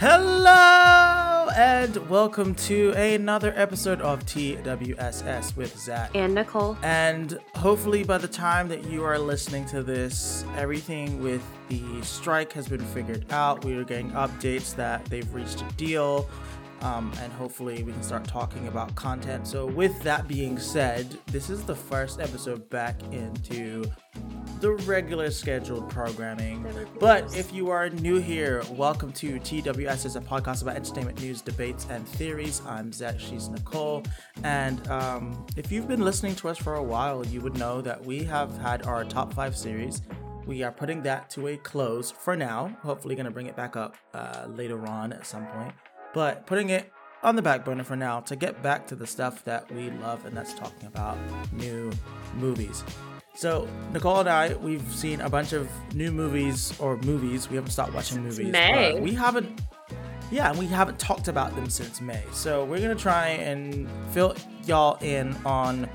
Hello and welcome to another episode of TWSS with Zac and Nicole. And hopefully, by the time that you are listening to this, everything with the strike has been figured out. We are getting updates that they've reached a deal. Um, and hopefully we can start talking about content. So, with that being said, this is the first episode back into the regular scheduled programming. But if you are new here, welcome to TWS is a podcast about entertainment news, debates, and theories. I'm Zac, she's Nicole. And um, if you've been listening to us for a while, you would know that we have had our top five series. We are putting that to a close for now. Hopefully, going to bring it back up uh, later on at some point. But putting it on the back burner for now to get back to the stuff that we love, and that's talking about new movies. So Nicole and I, we've seen a bunch of new movies or movies. We haven't stopped watching movies. May. we haven't. Yeah, and we haven't talked about them since May. So we're gonna try and fill y'all in on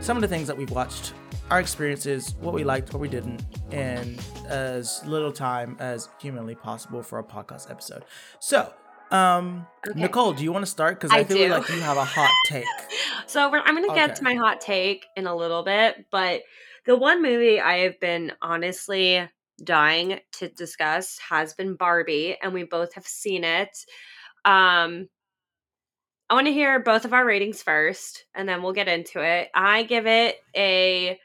some of the things that we've watched, our experiences, what we liked, what we didn't, in as little time as humanly possible for a podcast episode. So um, okay. Nicole, do you want to start? Because I, I, feel do. like you have a hot take. so I'm going to get okay. to my hot take in a little bit, but the one movie I have been honestly dying to discuss has been Barbie, and we both have seen it. Um, I want to hear both of our ratings first, and then we'll get into it. I give it a.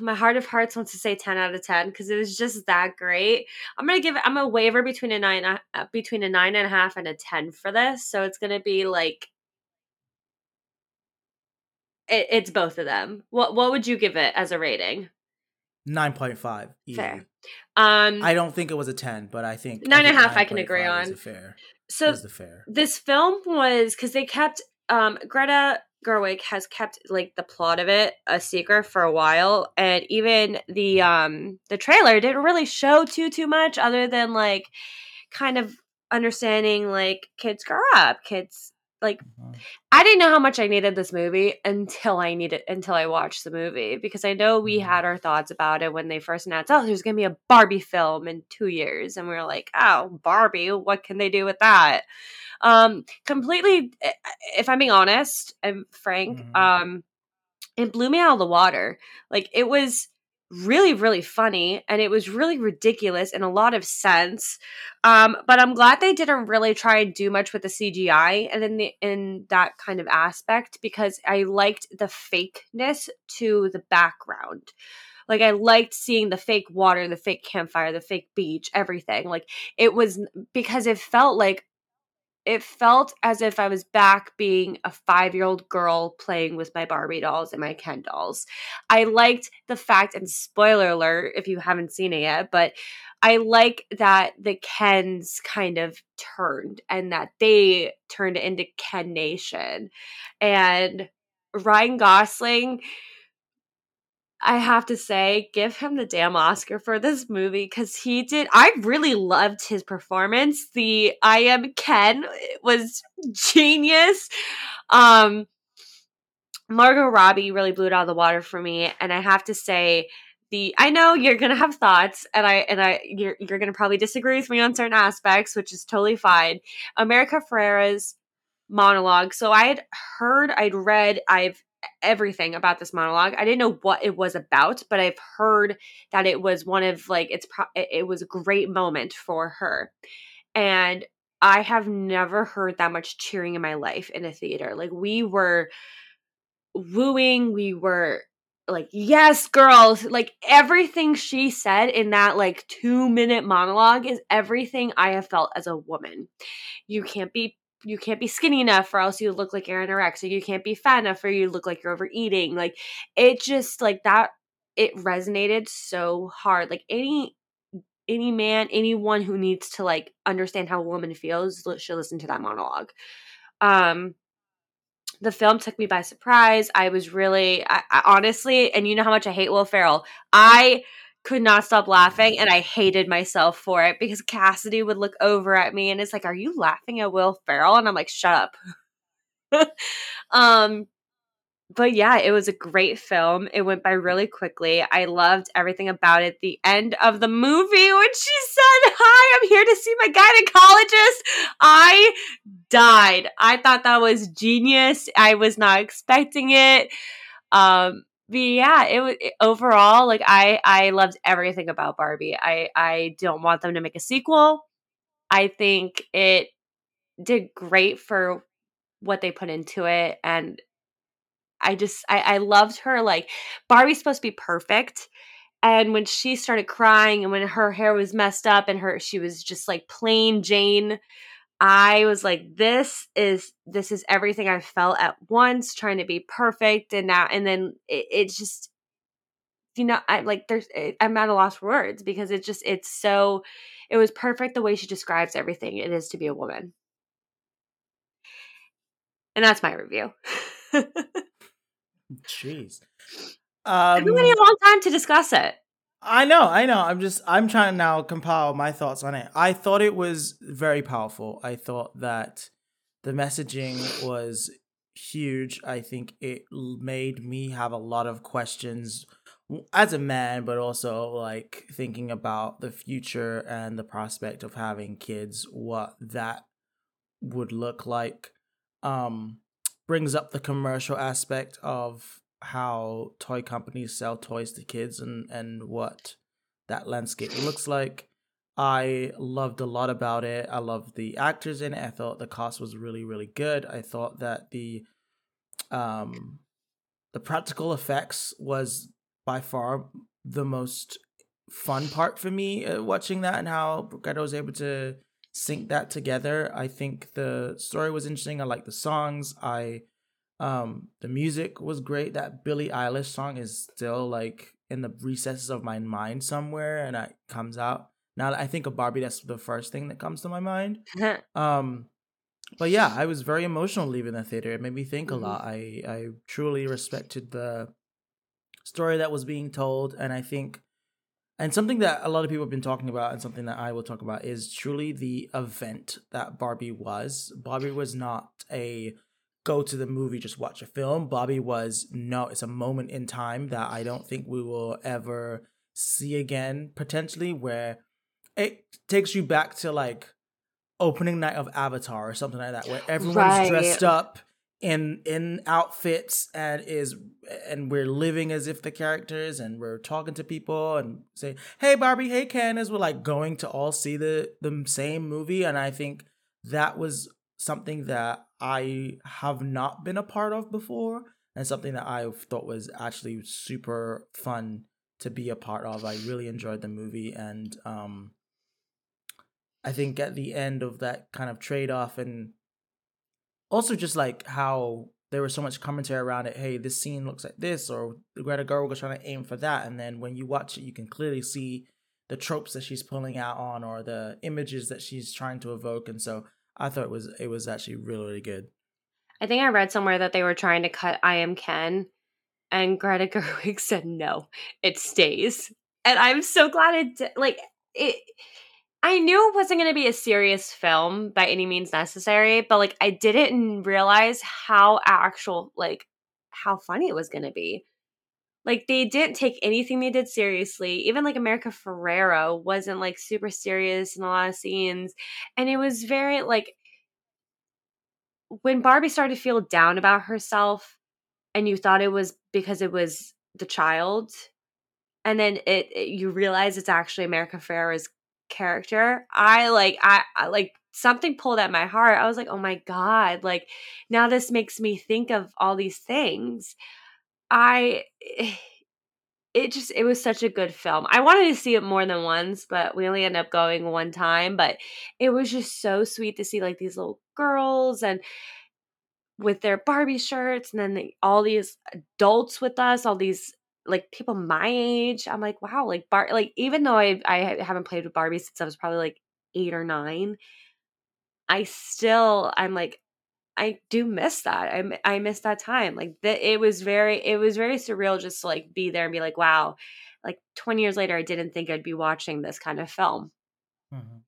My heart of hearts wants to say 10 out of 10 because it was just that great. I'm gonna give it. I'm a waiver between a nine, uh, between a nine and a half and a 10 for this. So it's gonna be like it, it's both of them. What what would you give it as a rating? Nine point five. Fair. Um, I don't think it was a ten, but I think nine I think and a half. I can agree on. fair. So the fair. This film was because they kept um, Greta Gerwig has kept like the plot of it a secret for a while, and even the um the trailer didn't really show too too much other than like kind of understanding like kids grow up, kids like mm-hmm. I didn't know how much I needed this movie until I needed until I watched the movie because I know we mm-hmm. had our thoughts about it when they first announced, oh, there's gonna be a Barbie film in two years, and we were like, oh, Barbie, what can they do with that? Um, completely, eh, if I'm being honest and frank, mm-hmm. um, it blew me out of the water. Like it was really really funny and it was really ridiculous in a lot of sense um, but i'm glad they didn't really try and do much with the cgi and in the in that kind of aspect because i liked the fakeness to the background. Like i liked seeing the fake water the fake campfire the fake beach everything. Like it was because it felt like it felt as if I was back being a five year old girl playing with my Barbie dolls and my Ken dolls. I liked the fact, and spoiler alert if you haven't seen it yet, but I like that the Kens kind of turned and that they turned into Ken Nation. And Ryan Gosling I have to say, give him the damn Oscar for this movie because he did. I really loved his performance. The I am Ken was genius. Um, Margot Robbie really blew it out of the water for me, and I have to say, the I know you're gonna have thoughts, and I and I you're you're gonna probably disagree with me on certain aspects, which is totally fine. America Ferrera's monologue. So I had heard, I'd read, I've everything about this monologue. I didn't know what it was about, but I've heard that it was one of like it's pro- it was a great moment for her. And I have never heard that much cheering in my life in a theater. Like we were wooing, we were like yes girls like everything she said in that like 2 minute monologue is everything i have felt as a woman you can't be you can't be skinny enough or else you look like you're anorexic. You can't be fat enough or you look like you're overeating. Like it just like that it resonated so hard. Like any any man, anyone who needs to like understand how a woman feels should listen to that monologue. Um the film took me by surprise. I was really I, I honestly, and you know how much I hate Will Ferrell. I could not stop laughing and I hated myself for it because Cassidy would look over at me and it's like, Are you laughing at Will Ferrell? And I'm like, Shut up. um but yeah, it was a great film. It went by really quickly. I loved everything about it. The end of the movie when she said, Hi, I'm here to see my gynecologist. I died. I thought that was genius. I was not expecting it. Um, yeah, it was overall like I I loved everything about Barbie. I I don't want them to make a sequel. I think it did great for what they put into it and I just I, I loved her like Barbie's supposed to be perfect. And when she started crying and when her hair was messed up and her she was just like plain Jane, I was like, this is this is everything I felt at once, trying to be perfect, and now and then it, it's just you know I'm like there's I'm at a loss for words because it's just it's so it was perfect the way she describes everything it is to be a woman, and that's my review. Jeez. Um, I've been waiting a long time to discuss it. I know, I know. I'm just I'm trying to now compile my thoughts on it. I thought it was very powerful. I thought that the messaging was huge. I think it made me have a lot of questions as a man, but also like thinking about the future and the prospect of having kids, what that would look like. Um brings up the commercial aspect of how toy companies sell toys to kids and and what that landscape looks like. I loved a lot about it. I loved the actors in it. I thought the cast was really really good. I thought that the um the practical effects was by far the most fun part for me uh, watching that and how Greta was able to sync that together. I think the story was interesting. I like the songs. I um the music was great. That Billie Eilish song is still like in the recesses of my mind somewhere and it comes out. Now that I think of Barbie, that's the first thing that comes to my mind. um but yeah, I was very emotional leaving the theater. It made me think mm-hmm. a lot. I I truly respected the story that was being told and I think and something that a lot of people have been talking about, and something that I will talk about, is truly the event that Barbie was. Barbie was not a go to the movie, just watch a film. Barbie was no, it's a moment in time that I don't think we will ever see again, potentially, where it takes you back to like opening night of Avatar or something like that, where everyone's right. dressed up in in outfits and is and we're living as if the characters and we're talking to people and say hey barbie hey ken as we're like going to all see the the same movie and i think that was something that i have not been a part of before and something that i thought was actually super fun to be a part of i really enjoyed the movie and um i think at the end of that kind of trade-off and also just like how there was so much commentary around it. Hey, this scene looks like this, or Greta Gerwig was trying to aim for that, and then when you watch it, you can clearly see the tropes that she's pulling out on, or the images that she's trying to evoke. And so I thought it was it was actually really really good. I think I read somewhere that they were trying to cut I Am Ken, and Greta Gerwig said no, it stays. And I'm so glad it like it I knew it wasn't going to be a serious film by any means necessary, but like I didn't realize how actual like how funny it was going to be. Like they didn't take anything they did seriously. Even like America Ferrera wasn't like super serious in a lot of scenes, and it was very like when Barbie started to feel down about herself, and you thought it was because it was the child, and then it, it you realize it's actually America Ferrera's character, I like I, I like something pulled at my heart. I was like, "Oh my god, like now this makes me think of all these things." I eh, it just it was such a good film. I wanted to see it more than once, but we only ended up going one time, but it was just so sweet to see like these little girls and with their Barbie shirts and then the, all these adults with us, all these like people my age. I'm like, wow, like Bar like even though I I haven't played with Barbie since I was probably like 8 or 9, I still I'm like I do miss that. I I miss that time. Like that it was very it was very surreal just to like be there and be like, wow, like 20 years later I didn't think I'd be watching this kind of film. Mm-hmm.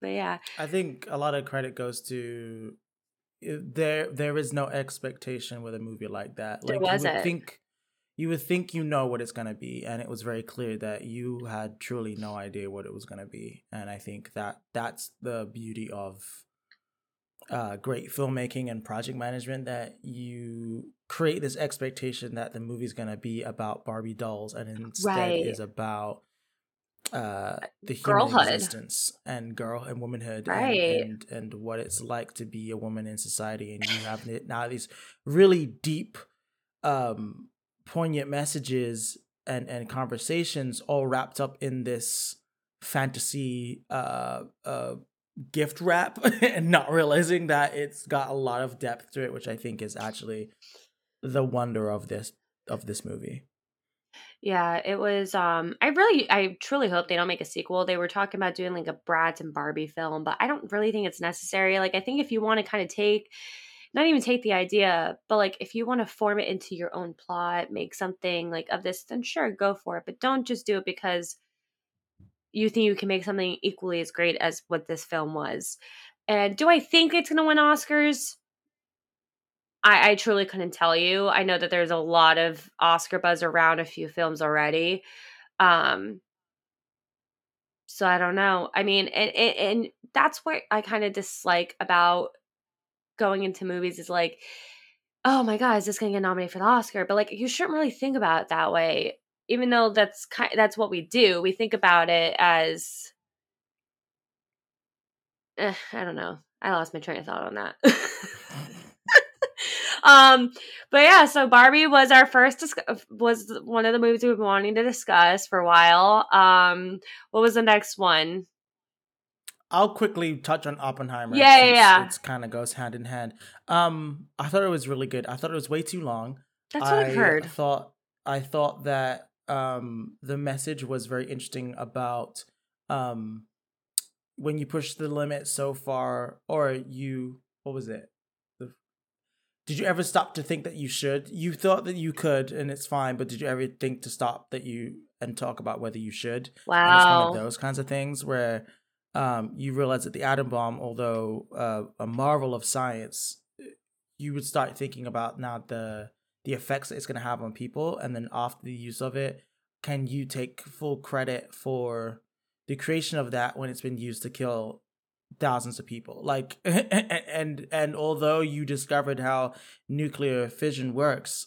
But yeah. I think a lot of credit goes to there there is no expectation with a movie like that. Like you would think you would think you know what it's gonna be, and it was very clear that you had truly no idea what it was gonna be. And I think that that's the beauty of uh, great filmmaking and project management that you create this expectation that the movie's gonna be about Barbie dolls, and instead Right. is about uh the human Girlhood. existence and girl and womanhood Right. and, and and what it's like to be a woman in society and you have now these really deep um poignant messages and and conversations all wrapped up in this fantasy uh uh gift wrap and not realizing that it's got a lot of depth to it which i think is actually the wonder of this of this movie Yeah, it was um I really I truly hope they don't make a sequel. They were talking about doing like a Bratz and Barbie film, but I don't really think it's necessary. Like I think if you want to kind of take not even take the idea, but like if you want to form it into your own plot, make something like of this, then sure, go for it. But don't just do it because you think you can make something equally as great as what this film was. And do I think it's gonna win Oscars? I, I truly couldn't tell you. I know that there's a lot of Oscar buzz around a few films already. Um so I don't know. I mean, and and, and that's what I kind of dislike about going into movies is like, oh my god, is this going to get nominated for the Oscar? But like, you shouldn't really think about it that way. Even though that's kind, that's what we do. We think about it as, eh, I don't know. I lost my train of thought on that. um, but yeah, so Barbie was our first dis- was one of the movies we've been wanting to discuss for a while. Um, what was the next one? I'll quickly touch on Oppenheimer. Yeah, yeah, yeah. It's kind of goes hand in hand. Um, I thought it was really good. I thought it was way too long. That's what I I've heard. Thought I thought that um the message was very interesting about um when you push the limit so far, or you what was it? The, did you ever stop to think that you should? You thought that you could, and it's fine. But did you ever think to stop that you and talk about whether you should? And it's one Wow. of those kinds of things where um, you realize that the atom bomb, although uh, a marvel of science, you would start thinking about now the the effects that it's going to have on people, and then after the use of it, can you take full credit for the creation of that when it's been used to kill thousands of people? Like, and and although you discovered how nuclear fission works,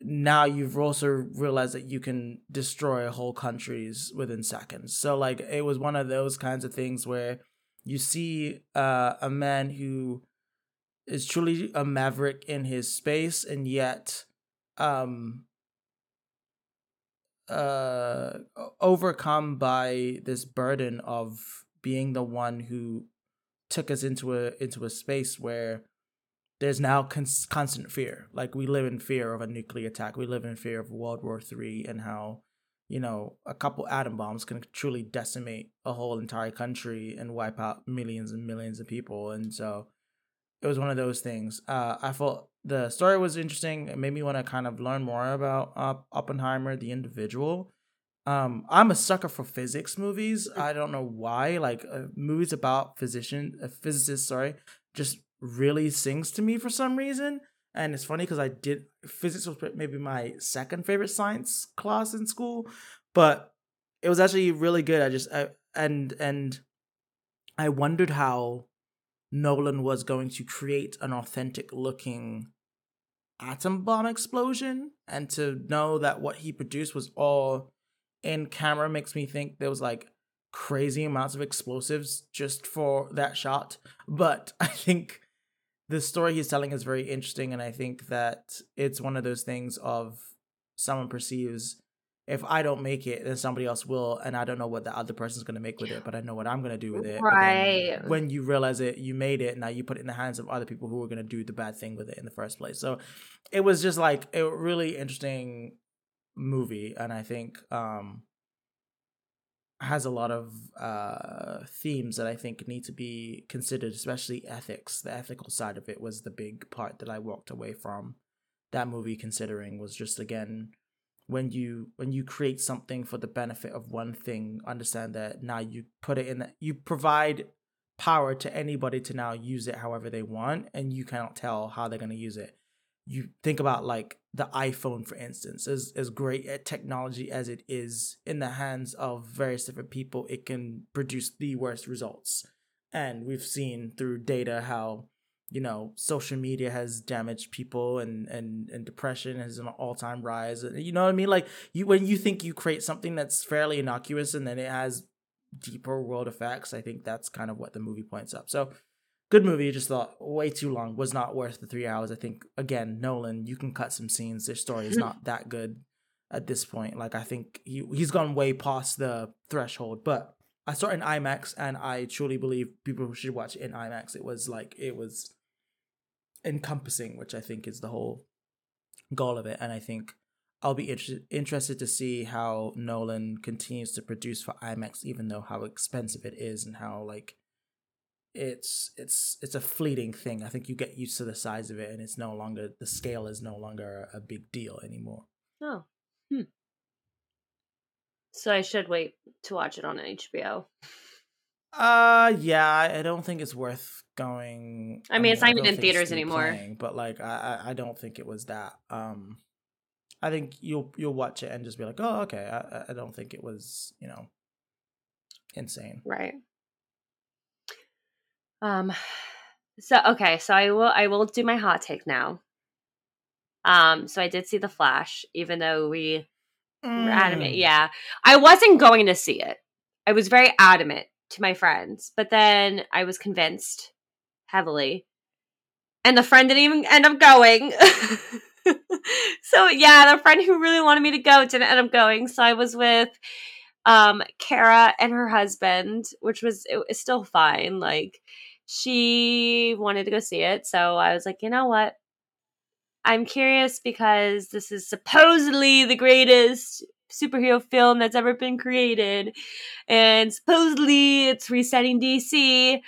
now you've also realized that you can destroy whole countries within seconds. So like it was one of those kinds of things where you see uh, a man who is truly a maverick in his space and yet um uh overcome by this burden of being the one who took us into a into a space where there's now cons- constant fear. Like we live in fear of a nuclear attack. We live in fear of World War Three and how, you know, a couple atom bombs can truly decimate a whole entire country and wipe out millions and millions of people. And so, it was one of those things. Uh, I felt the story was interesting. It made me want to kind of learn more about uh, Oppenheimer, the individual. Um, I'm a sucker for physics movies. I don't know why. Like uh, movies about physician, uh, physicists, sorry, just really sings to me for some reason. And it's funny because I did physics was maybe my second favorite science class in school, but it was actually really good. I just I, and and I wondered how Nolan was going to create an authentic looking atom bomb explosion, and to know that what he produced was all in camera makes me think there was like crazy amounts of explosives just for that shot. But I think the story he's telling is very interesting, and I think that it's one of those things of someone perceives if I don't make it, then somebody else will, and I don't know what the other person's gonna make with it, but I know what I'm gonna do with it. Right. when you realize it, you made it. Now you put it in the hands of other people who are gonna do the bad thing with it in the first place. So it was just like a really interesting movie, and I think um has a lot of uh themes that I think need to be considered, especially ethics. The ethical side of it was the big part that I walked away from that movie considering was just again when you when you create something for the benefit of one thing understand that now you put it in the, you provide power to anybody to now use it however they want and you cannot tell how they're going to use it. You think about like the iphone for instance as as great at technology as it is in the hands of various different people it can produce the worst results. And we've seen through data how you know social media has damaged people and and and depression has an all-time rise. You know what i mean? Like you when you think you create something that's fairly innocuous and then it has deeper world effects i think that's kind of what the movie points up. So good movie just thought way too long was not worth the three hours. I think again nolan you can cut some scenes. Their story is not that good at this point. Like i think he, he's gone way past the threshold but i saw it in imax and i truly believe people should watch it in imax it was like it was encompassing which i think is the whole goal of it and i think I'll be inter- interested to see how Nolan continues to produce for IMAX, even though how expensive it is and how like it's it's it's a fleeting thing. I think you get used to the size of it, and it's no longer the scale is no longer a, big deal anymore. Oh, hmm. So I should wait to watch it on HBO. Uh, yeah, I don't think it's worth going. I mean, I mean it's not even in theaters anymore. Playing, but like, I I don't think it was that. Um, I think you'll you'll watch it and just be like, oh, okay. I, I don't think it was you know insane. Right. Um. So okay, so I will I will do my hot take now. Um. So I did see the Flash, even though we mm. were adamant. Yeah, I wasn't going to see it. I was very adamant to my friends, but then I was convinced heavily, and the friend didn't even end up going. so yeah, the friend who really wanted me to go didn't end up going. So I was with um Kara and her husband, which was it was still fine. Like she wanted to go see it. So I was like, you know what? I'm curious because this is supposedly the greatest superhero film that's ever been created. And supposedly it's resetting DC.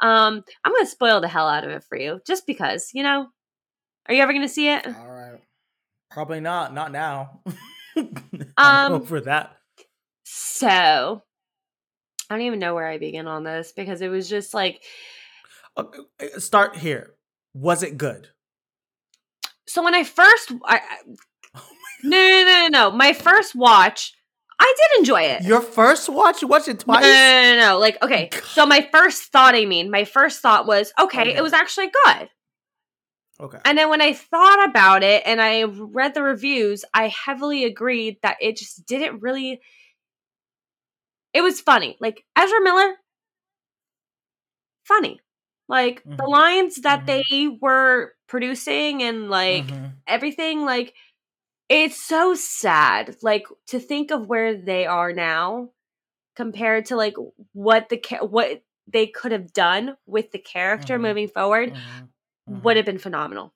Um, I'm gonna spoil the hell out of it for you, just because, you know, are you ever going to see it? All right. Probably not. Not now. um, for that. So, I don't even know where I begin on this because it was just like. Uh, start here. Was it good? So when I first, I, oh no, no, no, no, no, my first watch, I did enjoy it. Your first watch? You watched it twice? No, no, no, no. Like, okay. So my first thought, I mean, my first thought was, okay, okay. it was actually good. Okay. And then when I thought about it and I read the reviews, I heavily agreed that it just didn't really. It was funny. Like Ezra Miller, funny. Like mm-hmm. the lines that mm-hmm. they were producing and like mm-hmm. everything, like it's so sad. Like to think of where they are now compared to like what the what they could have done with the character mm-hmm. moving forward mm-hmm mm-hmm. would have been phenomenal.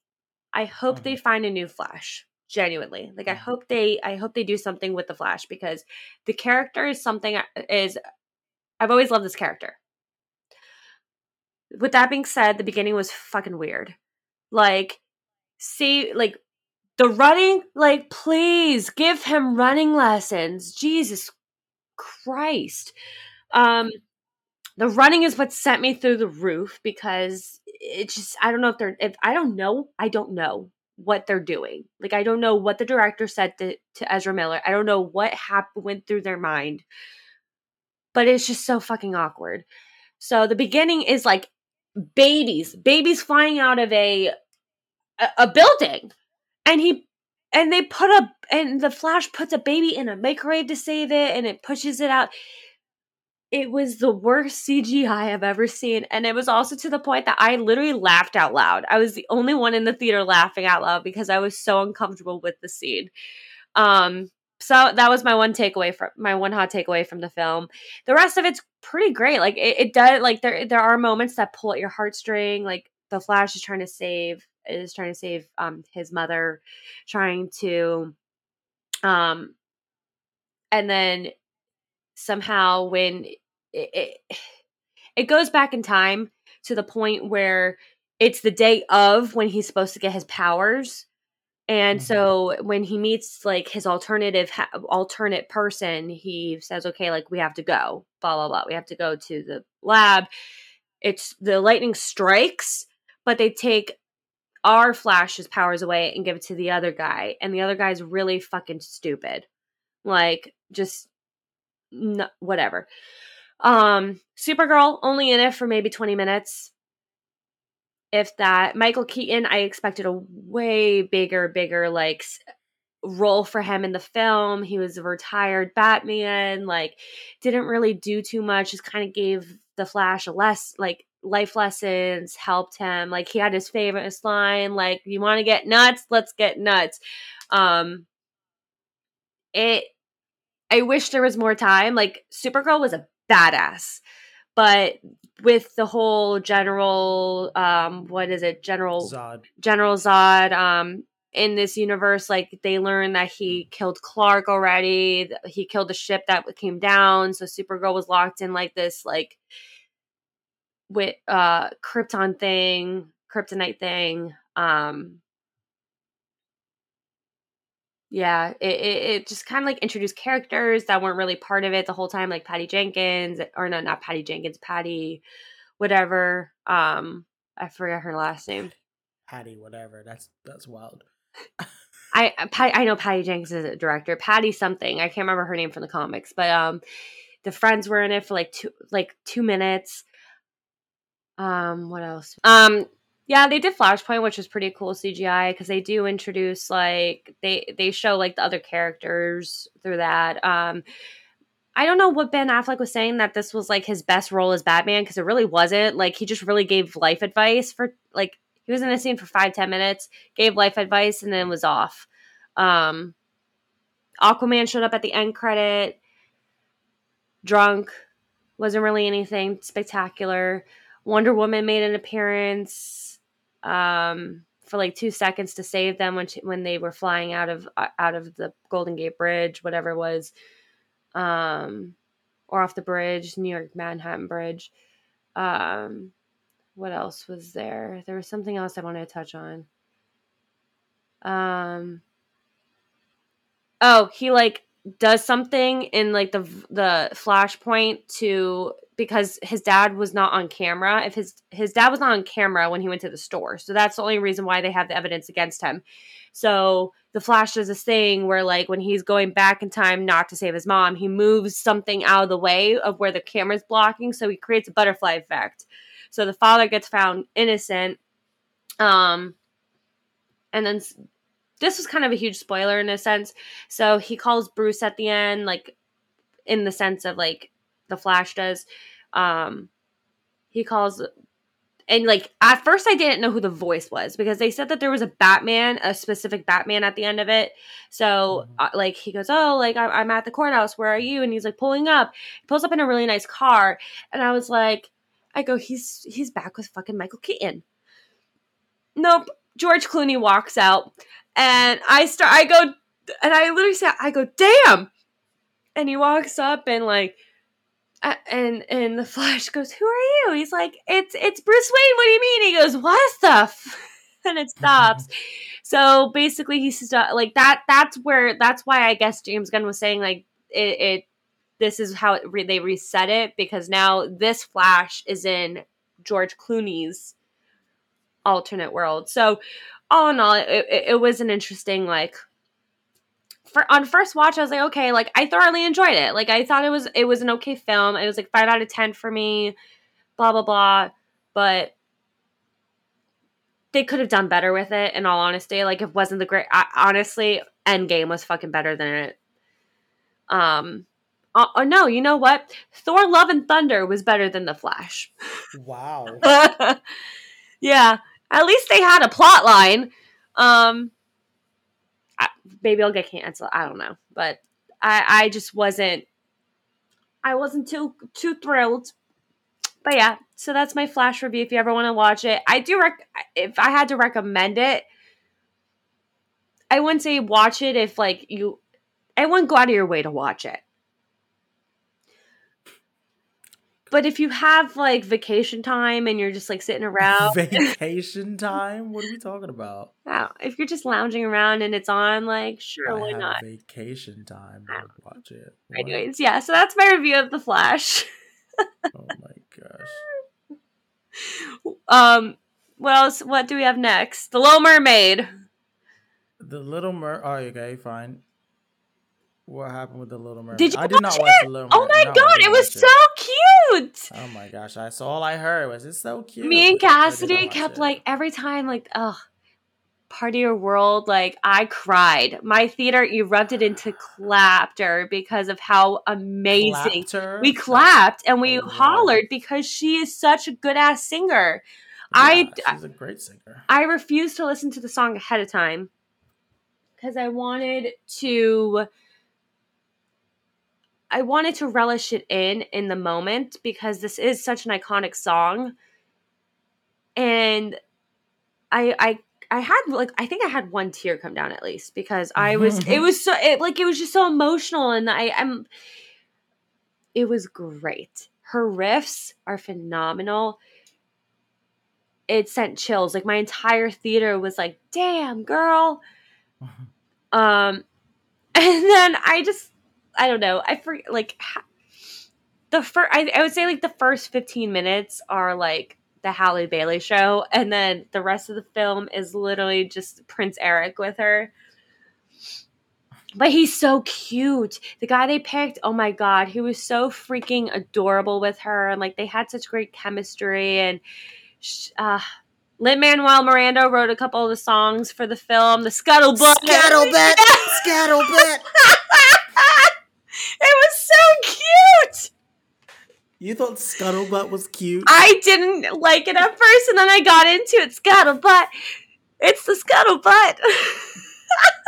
I hope mm-hmm. they find a new Flash. Genuinely, like I mm-hmm. hope they, I hope they do something with the Flash because the character is something is. I've always loved this character. With that being said, the beginning was fucking weird. Like, see, like the running, like, please give him running lessons. Jesus Christ. Um, the running is what sent me through the roof because it just I don't know if they're if I don't know I don't know what they're doing. Like I don't know what the director said to, to Ezra Miller. I don't know what happened went through their mind. But it's just so fucking awkward. So the beginning is like babies, babies flying out of a a, a building. And he and they put a and the flash puts a baby in a microwave to save it and it pushes it out it was the worst CGI I've ever seen. And it was also to the point that I literally laughed out loud. I was the only one in the theater laughing out loud because I was so uncomfortable with the scene. Um, so that was my one takeaway from my one hot takeaway from the film. The rest of it's pretty great. Like it, it does like there there are moments that pull at your heartstring. Like the Flash is trying to save is trying to save um his mother, trying to um and then somehow when it, it, it goes back in time to the point where it's the day of when he's supposed to get his powers and mm-hmm. so when he meets like his alternative ha- alternate person he says okay like we have to go blah blah blah we have to go to the lab it's the lightning strikes, but they take our Flash's powers away and give it to the other guy, and the other guy's really fucking stupid. Like, just no, whatever. Um, Supergirl only in it for maybe 20 minutes. If that. Michael Keaton, I expected a way bigger, bigger, like, role for him in the film. He was a retired Batman, like, didn't really do too much, just kind of gave the Flash a less, like, life lessons helped him like he had his favorite line like you want to get nuts? Let's get nuts. Um it i wish there was more time like supergirl was a badass but with the whole general um what is it? General Zod. general zod um in this universe like they learned that he killed clark already he killed the ship that came down so supergirl was locked in like this like with uh Krypton thing, kryptonite thing. Um yeah, it, it, it just kind of like introduced characters that weren't really part of it the whole time, like Patty Jenkins, or no, not Patty Jenkins, Patty, whatever. Um, I forget her last name. Patty, whatever. That's that's wild. I I know Patty Jenkins is a director. Patty something. I can't remember her name from the comics, but um, the friends were in it for like two like two minutes. Um, what else? Um, yeah, they did Flashpoint, which was pretty cool CGI because they do introduce like they they show like the other characters through that. Um, I don't know what Ben Affleck was saying that this was like his best role as Batman because it really wasn't. Like he just really gave life advice for like he was in a scene for five ten minutes, gave life advice, and then was off. Um, Aquaman showed up at the end credit, drunk, wasn't really anything spectacular. Wonder Woman made an appearance um, for like two seconds to save them when she, when they were flying out of uh, out of the Golden Gate Bridge, whatever it was, um, or off the bridge, New York Manhattan Bridge. Um, what else was there? There was something else I wanted to touch on. Um, oh, he like does something in like the the flashpoint to because his dad was not on camera. If his his dad was not on camera when he went to the store, so that's the only reason why they have the evidence against him. So the Flash does this thing where, like, when he's going back in time not to save his mom, he moves something out of the way of where the camera's blocking, so he creates a butterfly effect. So the father gets found innocent. Um, and then this was kind of a huge spoiler in a sense. So he calls Bruce at the end, like in the sense of like the Flash does. Um, he calls and like at first I didn't know who the voice was because they said that there was a Batman, a specific Batman at the end of it. So mm-hmm. uh, like he goes, "Oh, like I'm, I'm at the courthouse. Where are you?" And he's like pulling up. He pulls up in a really nice car, and I was like, I go, "He's he's back with fucking Michael Keaton." Nope. George Clooney walks out, and I start. I go, and I literally say, "I go, damn!" And he walks up and like uh, and and the Flash goes, "Who are you?" He's like, "It's it's Bruce Wayne." What do you mean? He goes, "What the?" F-? and it stops. so basically, he's like that. That's where. That's why I guess James Gunn was saying like it. it this is how it re- they reset it because now this Flash is in George Clooney's alternate world. So all in all, it, it, it was an interesting like for on first watch, I was like, okay, like I thoroughly enjoyed it. Like I thought it was it was an okay film. It was like five out of ten for me. Blah blah blah. But they could have done better with it. In all honesty, like it wasn't the great. I, honestly, Endgame was fucking better than it. Um. Uh, oh no, you know what? Thor: Love and Thunder was better than the Flash. Wow. yeah, at least they had a plot line. Um, maybe I'll get canceled. I don't know, but I I just wasn't I wasn't too too thrilled. But yeah, so that's my flash review. If you ever want to watch it, I do. Rec- if I had to recommend it, I wouldn't say watch it if like you. I wouldn't go out of your way to watch it. But if you have like vacation time and you're just like sitting around, vacation time? What are we talking about? Wow, if you're just lounging around and it's on, like sure, I why not? Vacation time, I would watch it. What? Anyways, yeah. So that's my review of the Flash. oh my gosh. um, what else? What do we have next? The Little Mermaid. The Little Mer. Oh, okay, fine. What happened with the Little Mermaid? Did you I did watch not it? watch the Little oh Mermaid. Oh my No, god, it was watch so cute. Oh my gosh, that's all I heard was it's so cute. Me and but I did not Cassidy kept it. like every time like oh part of your world like I cried. My theater erupted into laughter because of how amazing Clapped her? we clapped and we Oh, hollered because she is such a good ass singer. I- she's a great singer. I refused to listen to the song ahead of time because I wanted to I wanted to relish it in in the moment because this is such an iconic song and I I I had like I think I had one tear come down at least because I was it was so it like it was just so emotional and I I'm it was great. Her riffs are phenomenal it sent chills. Like my entire theater was like, "Damn, girl." Um, and then I just, I don't know. I forget like the first. I, I would say like the first fifteen minutes are like the Halle Bailey show, and then the rest of the film is literally just Prince Eric with her. But he's so cute. The guy they picked, oh my god, he was so freaking adorable with her, and like they had such great chemistry. And uh, Lin Manuel Miranda wrote a couple of the songs for the film. The Scuttlebutt, Scuttlebutt, scuttlebutt. It was so cute. You thought Scuttlebutt was cute? I didn't like it at first, and then I got into it. Scuttlebutt. It's the scuttlebutt.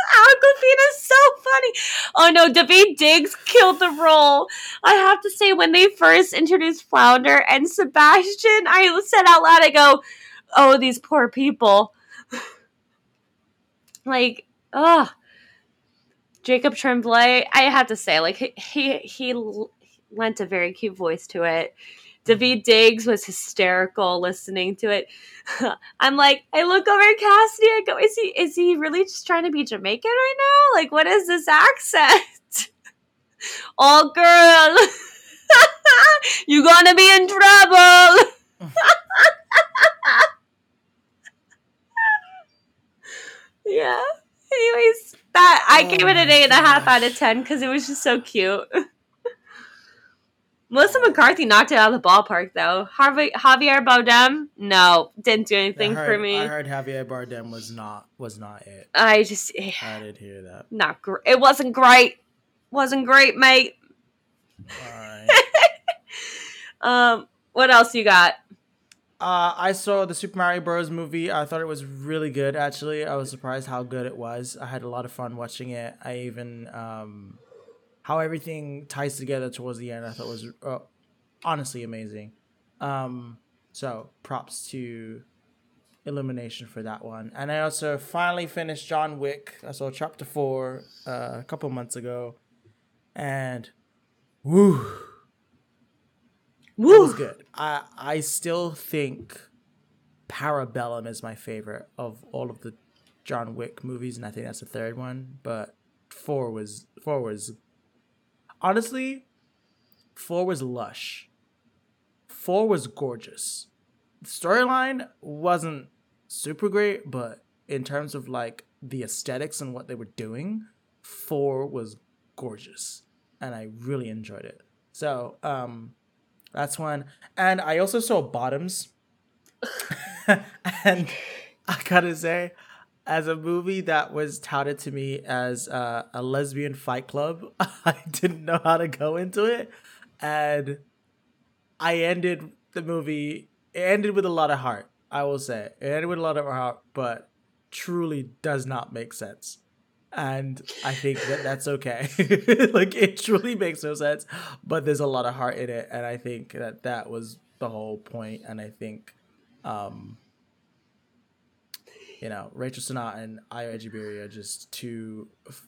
Awkwafina's so funny. Oh no, Daveed Diggs killed the role. I have to say, when they first introduced Flounder and Sebastian, I said out loud, I go, "Oh, these poor people." like, oh, Jacob Tremblay. I have to say, like he he, he lent a very cute voice to it. Daveed Diggs was hysterical listening to it. I'm like, I look over at Cassidy. I go, is he is he really just trying to be Jamaican right now? Like, what is this accent? oh, girl, you're gonna be in trouble. yeah. Anyways, that I Oh gave it an my eight and a half out of ten because it was just so cute. Melissa McCarthy knocked it out of the ballpark, though. Harvey, Javier Bardem, no, didn't do anything heard, for me. I heard Javier Bardem was not was not it. I just, eh, I didn't hear that. not great. It wasn't great. Wasn't great, mate. All right. Um, what else you got? Uh, I saw the Super Mario Bros. movie. I thought it was really good. Actually, I was surprised how good it was. I had a lot of fun watching it. I even um, how everything ties together towards the end. I thought was uh, honestly amazing. Um, so props to Illumination for that one. And I also finally finished John Wick. I saw chapter four uh, a couple months ago, and woo. It was good. I I still think Parabellum is my favorite of all of the John Wick movies, and I think that's the third one. But four was four was honestly four was lush. Four was gorgeous. The storyline wasn't super great, but in terms of like the aesthetics and what they were doing, four was gorgeous, and I really enjoyed it. So um that's one. And I also saw Bottoms. and I gotta say, as a movie that was touted to me as uh, a lesbian fight club, I didn't know how to go into it. And I ended the movie, it ended with a lot of heart, I will say. It ended with a lot of heart, but truly does not make sense. And I think that that's okay. like, it truly makes no sense, but there's a lot of heart in it. And I think that that was the whole point. And I think, um, you know, Rachel Sennott and Ayo Edebiri are just two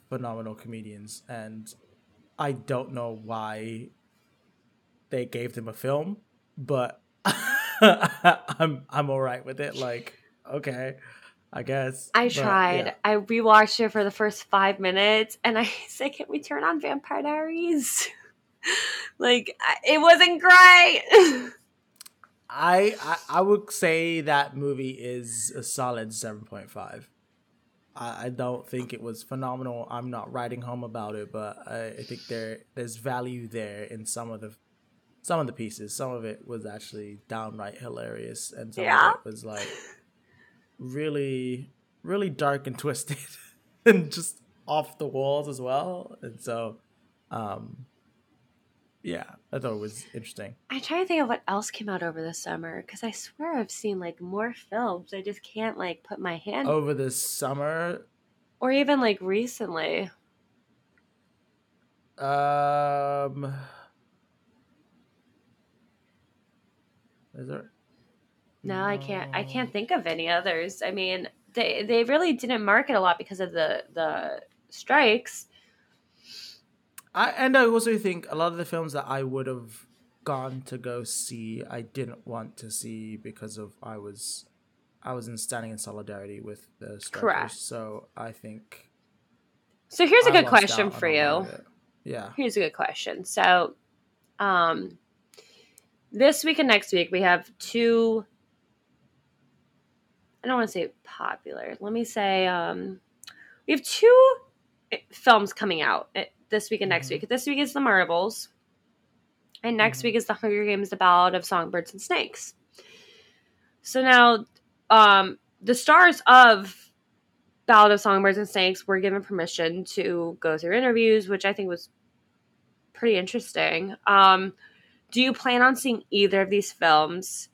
phenomenal comedians. And I don't know why they gave them a film, but I'm I'm all right with it. Like, okay, I guess. I But, tried. yeah. I rewatched it for the first five minutes, and I said, "Can we turn on Vampire Diaries?" like it wasn't great. I, I I would say that movie is a solid seven point five. I, I don't think it was phenomenal. I'm not writing home about it, but I, I think there there's value there in some of the some of the pieces. Some of it was actually downright hilarious, and some Yeah. of it was like really really dark and twisted, and just off the walls as well. And so, um, yeah, I thought it was interesting. I try to think of what else came out over the summer because I swear I've seen like more films. I just can't like put my hand Over the summer, or even like recently. Um, is there? No, I can't. I can't think of any others. I mean, they they really didn't market a lot because of the the strikes. I and I also think a lot of the films that I would have gone to go see, I didn't want to see because of I was, I was in standing in solidarity with the strikers. Correct. So I think. So here's a I good question for you. Yeah. Here's a good question. So, um, this week and next week we have two. I don't want to say popular. Let me say um, we have two eh, films coming out eh, this week and next Mhm. week. This week is The Marvels, and next Mhm. week is The Hunger Games: The Ballad of Songbirds and Snakes. So now, um, the stars of Ballad of Songbirds and Snakes were given permission to go through interviews, which I think was pretty interesting. Um, do you plan on seeing either of these films?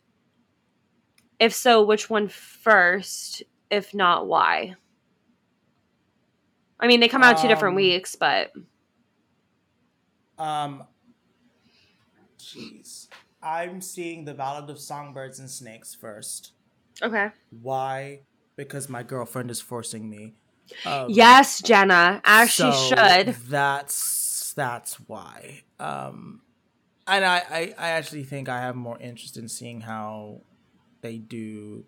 If so, which one first? If not, why? I mean, they come out two different Um, weeks, but Um. Jeez, I'm seeing the Ballad of Songbirds and Snakes first. okay. Why? Because my girlfriend is forcing me. Um, Yes, Jenna, as she should. That's that's why. Um, and I, I I actually think I have more interest in seeing how they do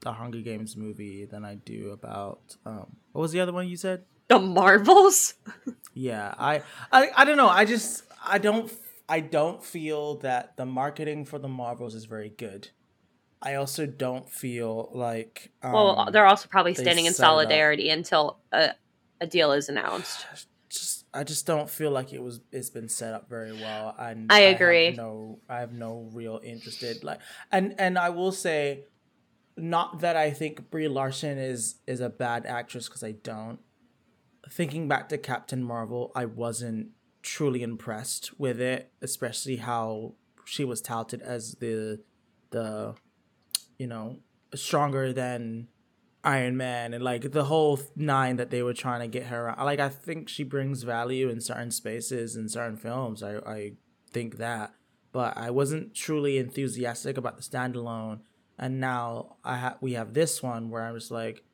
the Hunger Games movie than I do about um what was the other one you said? The Marvels. Yeah, I, I I don't know. I just I don't I don't feel that the marketing for the Marvels is very good. I also don't feel like um, well, they're also probably standing in it up. solidarity until a, a deal is announced. just I just don't feel like it was it's been set up very well and I have agree. no I have no real interest in like and and I will say not that I think Brie Larson is is a bad actress because I don't thinking back to Captain Marvel I wasn't truly impressed with it especially how she was touted as the the you know stronger than Iron Man and like the whole nine that they were trying to get her. Like I think she brings value in certain spaces in certain films. I I think that, but I wasn't truly enthusiastic about the standalone. And now I ha- we have this one where I'm just like,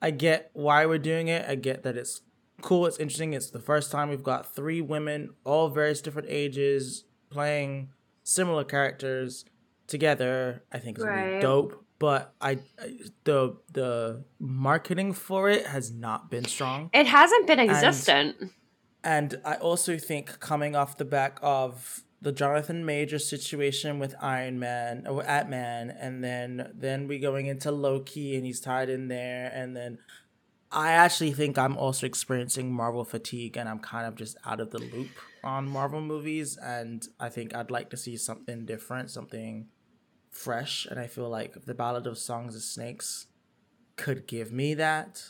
I get why we're doing it. I get that it's cool. It's interesting. It's the first time we've got three women, all various different ages, playing similar characters together. I think it's gonna be Right. dope. But I, I the the marketing for it has not been strong. It hasn't been existent. And I also think coming off the back of the Jonathan Major situation with Iron Man uh, or Ant Man, and then then we going into Loki and he's tied in there, and then I actually think I'm also experiencing Marvel fatigue, and I'm kind of just out of the loop on Marvel movies, and I think I'd like to see something different, something fresh, and I feel like the Ballad of Songs of Snakes could give me that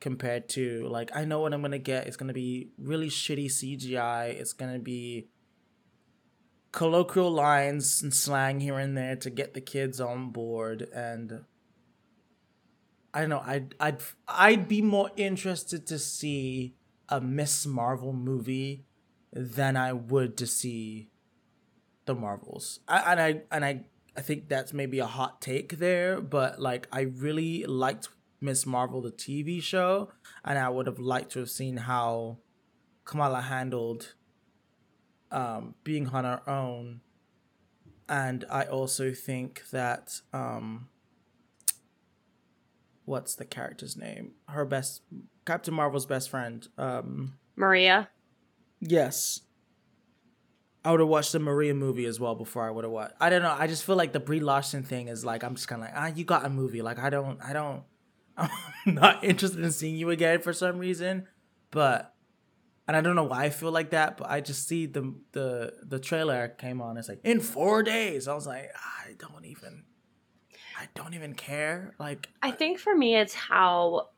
compared to like I know what I'm gonna get. It's gonna be really shitty CGI. It's gonna be colloquial lines and slang here and there to get the kids on board and I don't know, I'd I'd I'd be more interested to see a Miss Marvel movie than I would to see the Marvels. I, and I and I I think that's maybe a hot take there, but like I really liked Miss Marvel the TV show, and I would have liked to have seen how Kamala handled um, being on her own. And I also think that um, what's the character's name? Her best Captain Marvel's best friend. Um, Maria. Yes. I would have watched the Maria movie as well before I would have watched. I don't know. I just feel like the Brie Larson thing is like I'm just kind of like ah, you got a movie. Like I don't, I don't, I'm not interested in seeing you again for some reason. But and I don't know why I feel like that. But I just see the the the trailer came on. It's like in four days. I was like, I don't even, I don't even care. Like I think for me, it's how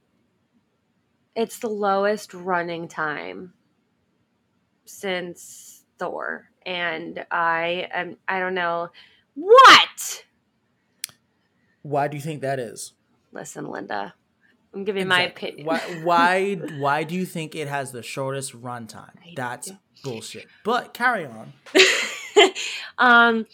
it's the lowest running time since Thor and I am I don't know what. Why do you think that is? Listen, Linda, I'm giving exactly. my opinion. why why why do you think it has the shortest runtime? That's bullshit. But carry on. um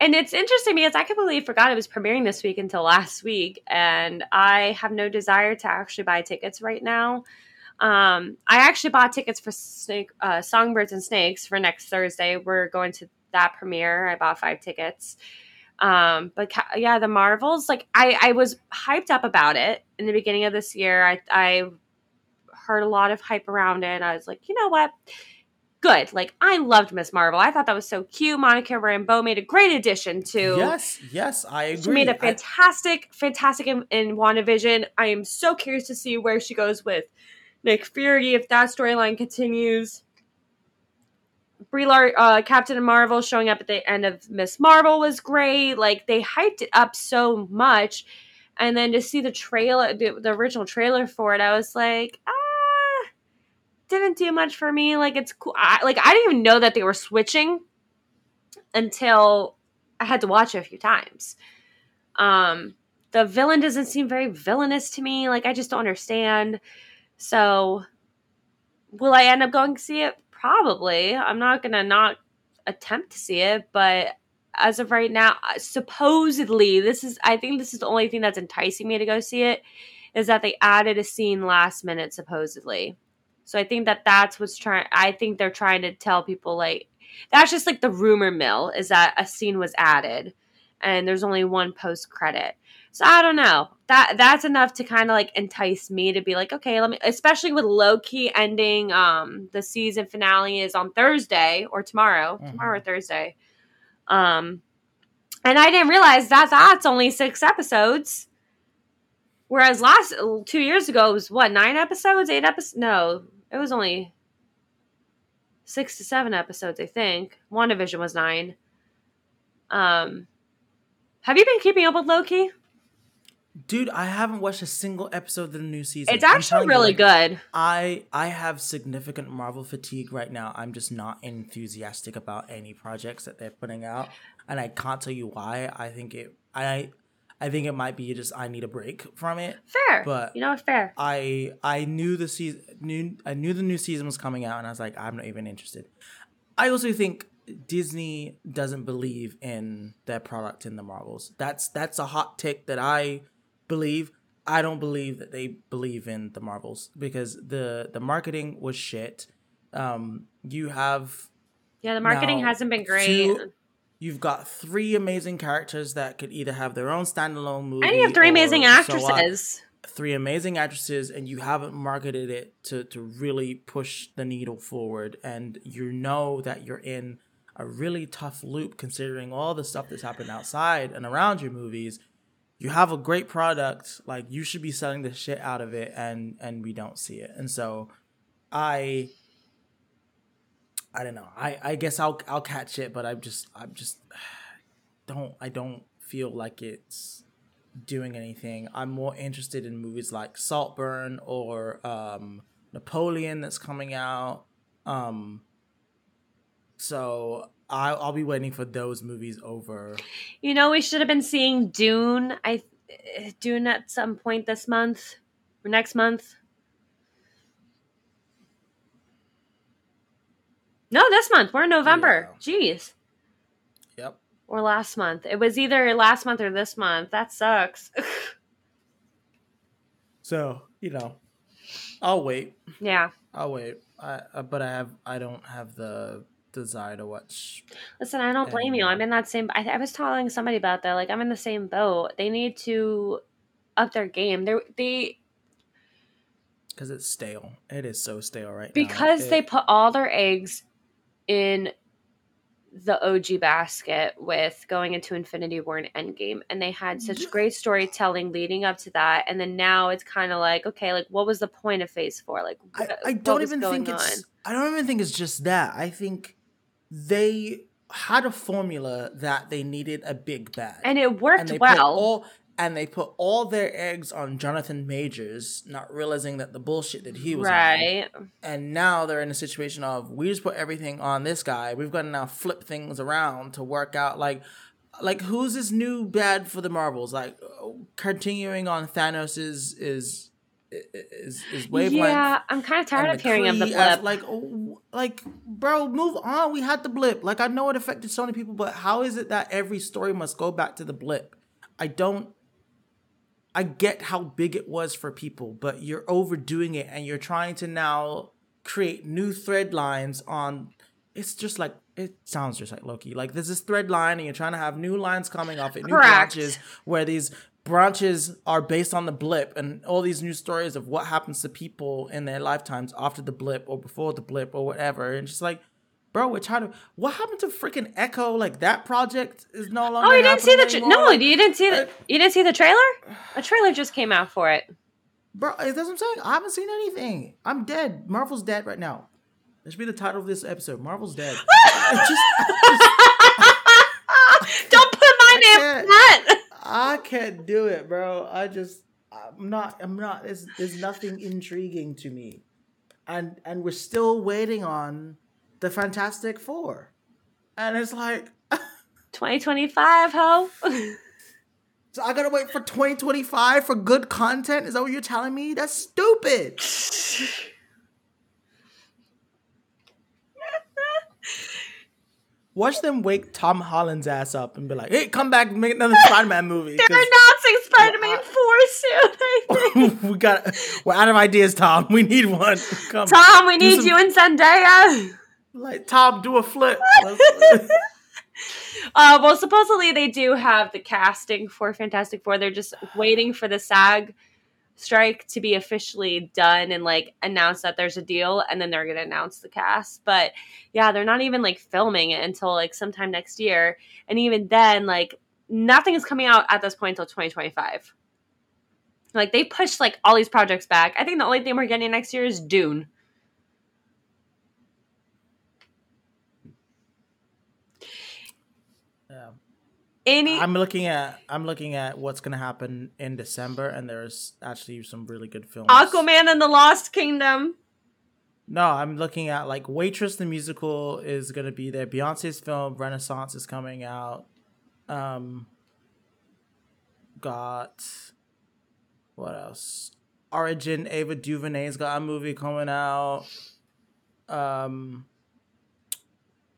and it's interesting because I completely forgot it was premiering this week until last week and I have no desire to actually buy tickets right now. Um, I actually bought tickets for Snake, uh, Songbirds and Snakes for next Thursday. We're going to that premiere. I bought five tickets. Um, but ca- yeah, the Marvels, like I, I was hyped up about it in the beginning of this year. I, I heard a lot of hype around it. I was like, you know what? Good. Like I loved Miss Marvel. I thought that was so cute. Monica Rambeau made a great addition to. Yes, yes, I agree. She made a fantastic, I... fantastic in, in WandaVision. I am so curious to see where she goes with Nick Fury if that storyline continues. Brie Lar- uh, Captain Marvel showing up at the end of Miss Marvel was great. Like they hyped it up so much, and then to see the trailer, the, the original trailer for it, I was like, ah, didn't do much for me. Like it's cool. I, like I didn't even know that they were switching until I had to watch it a few times. Um, the villain doesn't seem very villainous to me. Like I just don't understand. So, will I end up going to see it? Probably. I'm not going to not attempt to see it, but as of right now, uh, supposedly, this is, I think this is the only thing that's enticing me to go see it, is that they added a scene last minute, supposedly. So I think that that's what's trying, I think they're trying to tell people, like, that's just like the rumor mill, is that a scene was added and there's only one post credit. So I don't know. That that's enough to kind of like entice me to be like, okay, let me especially with Loki ending um the season finale is on Thursday or tomorrow, mm-hmm. tomorrow or Thursday. Um and I didn't realize that that's only 6 episodes. Whereas last 2 years ago it was what, 9 episodes, 8 episodes? No, it was only 6 to 7 episodes, I think. WandaVision was 9. Um have you been keeping up with Loki? Dude, I haven't watched a single episode of the new season. It's actually really you, like, good. I I have significant Marvel fatigue right now. I'm just not enthusiastic about any projects that they're putting out, and I can't tell you why. I think it I I think it might be just I need a break from it. Fair, but you know, fair. I I knew the season knew I knew the new season was coming out, and I was like, I'm not even interested. I also think Disney doesn't believe in their product in the Marvels. That's that's a hot take that I believe. I don't believe that they believe in the Marvels because the the marketing was shit. Um, you have yeah, the marketing hasn't been great. Two, you've got three amazing characters that could either have their own standalone movie, and you have three amazing actresses. So three amazing actresses, and you haven't marketed it to to really push the needle forward, and you know that you're in a really tough loop considering all the stuff that's happened outside and around your movies you have a great product like you should be selling the shit out of it and and we don't see it. And so i i don't know. I i guess i'll i'll catch it but i'm just i'm just don't i don't feel like it's doing anything. I'm more interested in movies like saltburn or um napoleon that's coming out. Um so I'll, I'll be waiting for those movies over. You know, we should have been seeing Dune. I Dune at some point this month or next month. No, this month. We're in November. Yeah. Jeez. Yep. Or last month. It was either last month or this month. That sucks. so you know, I'll wait. Yeah. I'll wait. I, uh, but I have I don't have the desire to watch. Listen, I don't blame you. I'm in that same. I, I was telling somebody about that. Like, I'm in the same boat. They need to up their game. They're, they because it's stale. It is so stale right because now. Because they put all their eggs in the OG basket with going into Infinity War and Endgame, and they had such great storytelling leading up to that, and then now it's kind of like, okay, like what was the point of Phase Four? Like, I, I don't even think it's. I don't even think it's just that. I think they had a formula that they needed a big bad, and it worked and well. All, and they put all their eggs on Jonathan Majors, not realizing that the bullshit that he was right. On. And now they're in a situation of we just put everything on this guy. We've got to now flip things around to work out like like who's this new bad for the Marvels? Like uh, continuing on Thanos is is is, is wavelength. Yeah, I'm kind of tired of hearing of the blip. As, like, like, bro, move on. We had the blip. Like, I know it affected so many people, but how is it that every story must go back to the blip? I don't I get how big it was for people, but you're overdoing it and you're trying to now create new thread lines on it's just like it sounds just like Loki. Like there's this thread line and you're trying to have new lines coming off it, new Correct. branches where these branches are based on the blip and all these new stories of what happens to people in their lifetimes after the blip or before the blip or whatever. And just like bro, we're trying to. What happened to freaking Echo? Like that project is no longer. Oh, you didn't see the tra- no, like, you didn't see the you didn't see the trailer. A trailer just came out for it. Bro, that's what I'm saying. I haven't seen anything. I'm dead. Marvel's dead right now. That should be the title of this episode. Marvel's dead. just, just, Don't put my name on that. I can't do it, bro. I just I'm not I'm not there's there's nothing intriguing to me. And and we're still waiting on the Fantastic Four. And it's like 2025, ho. so I gotta wait for 2025 for good content? Is that what you're telling me? That's stupid. Watch them wake Tom Holland's ass up and be like, "Hey, come back, make another Spider-Man movie." They're announcing Spider-Man Four soon. I think. We got, we're out of ideas, Tom. We need one. Come. Tom, we need some... you in Zendaya. Like Tom, do a flip. uh, well, supposedly they do have the casting for Fantastic Four. They're just waiting for the SAG strike to be officially done and like announce that there's a deal, and then they're gonna announce the cast. But yeah, they're not even like filming it until like sometime next year, and even then, like nothing is coming out at this point until 2025. Like they pushed like all these projects back. I think the only thing we're getting next year is Dune. Any I'm looking at I'm looking at what's gonna happen in December, and there's actually some really good films. Aquaman and the Lost Kingdom. No, I'm looking at like Waitress the musical is gonna be there. Beyonce's film Renaissance is coming out. Um, got what else? Origin Ava DuVernay's got a movie coming out. Um,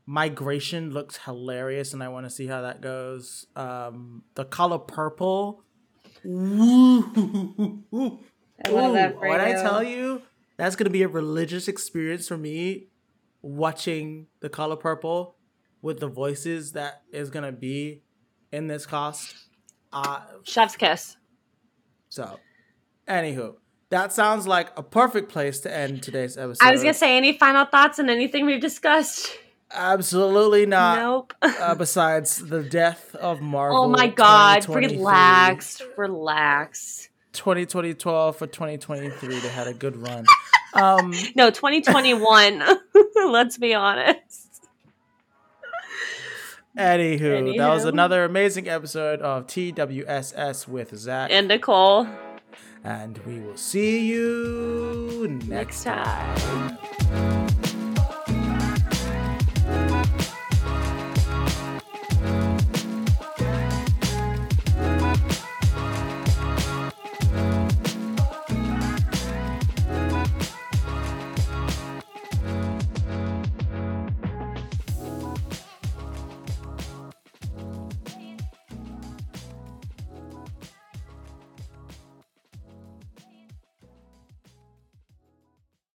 Migration looks hilarious, and I want to see how that goes. Um, the color purple. Ooh, I love that When I tell you, that's gonna be a religious experience for me. Watching the color purple with the voices that is gonna be in this cast. Uh, Chef's kiss. So, anywho, that sounds like a perfect place to end today's episode. I was gonna say, any final thoughts on anything we've discussed? Absolutely not. Nope. uh, besides the death of Marvel. Oh my god, relax, relax. 2012 for 2023, they had a good run. Um, no, 2021. Let's be honest. Anywho, Anywho, that was another amazing episode of TWSS with Zac and Nicole. And we will see you next, next time.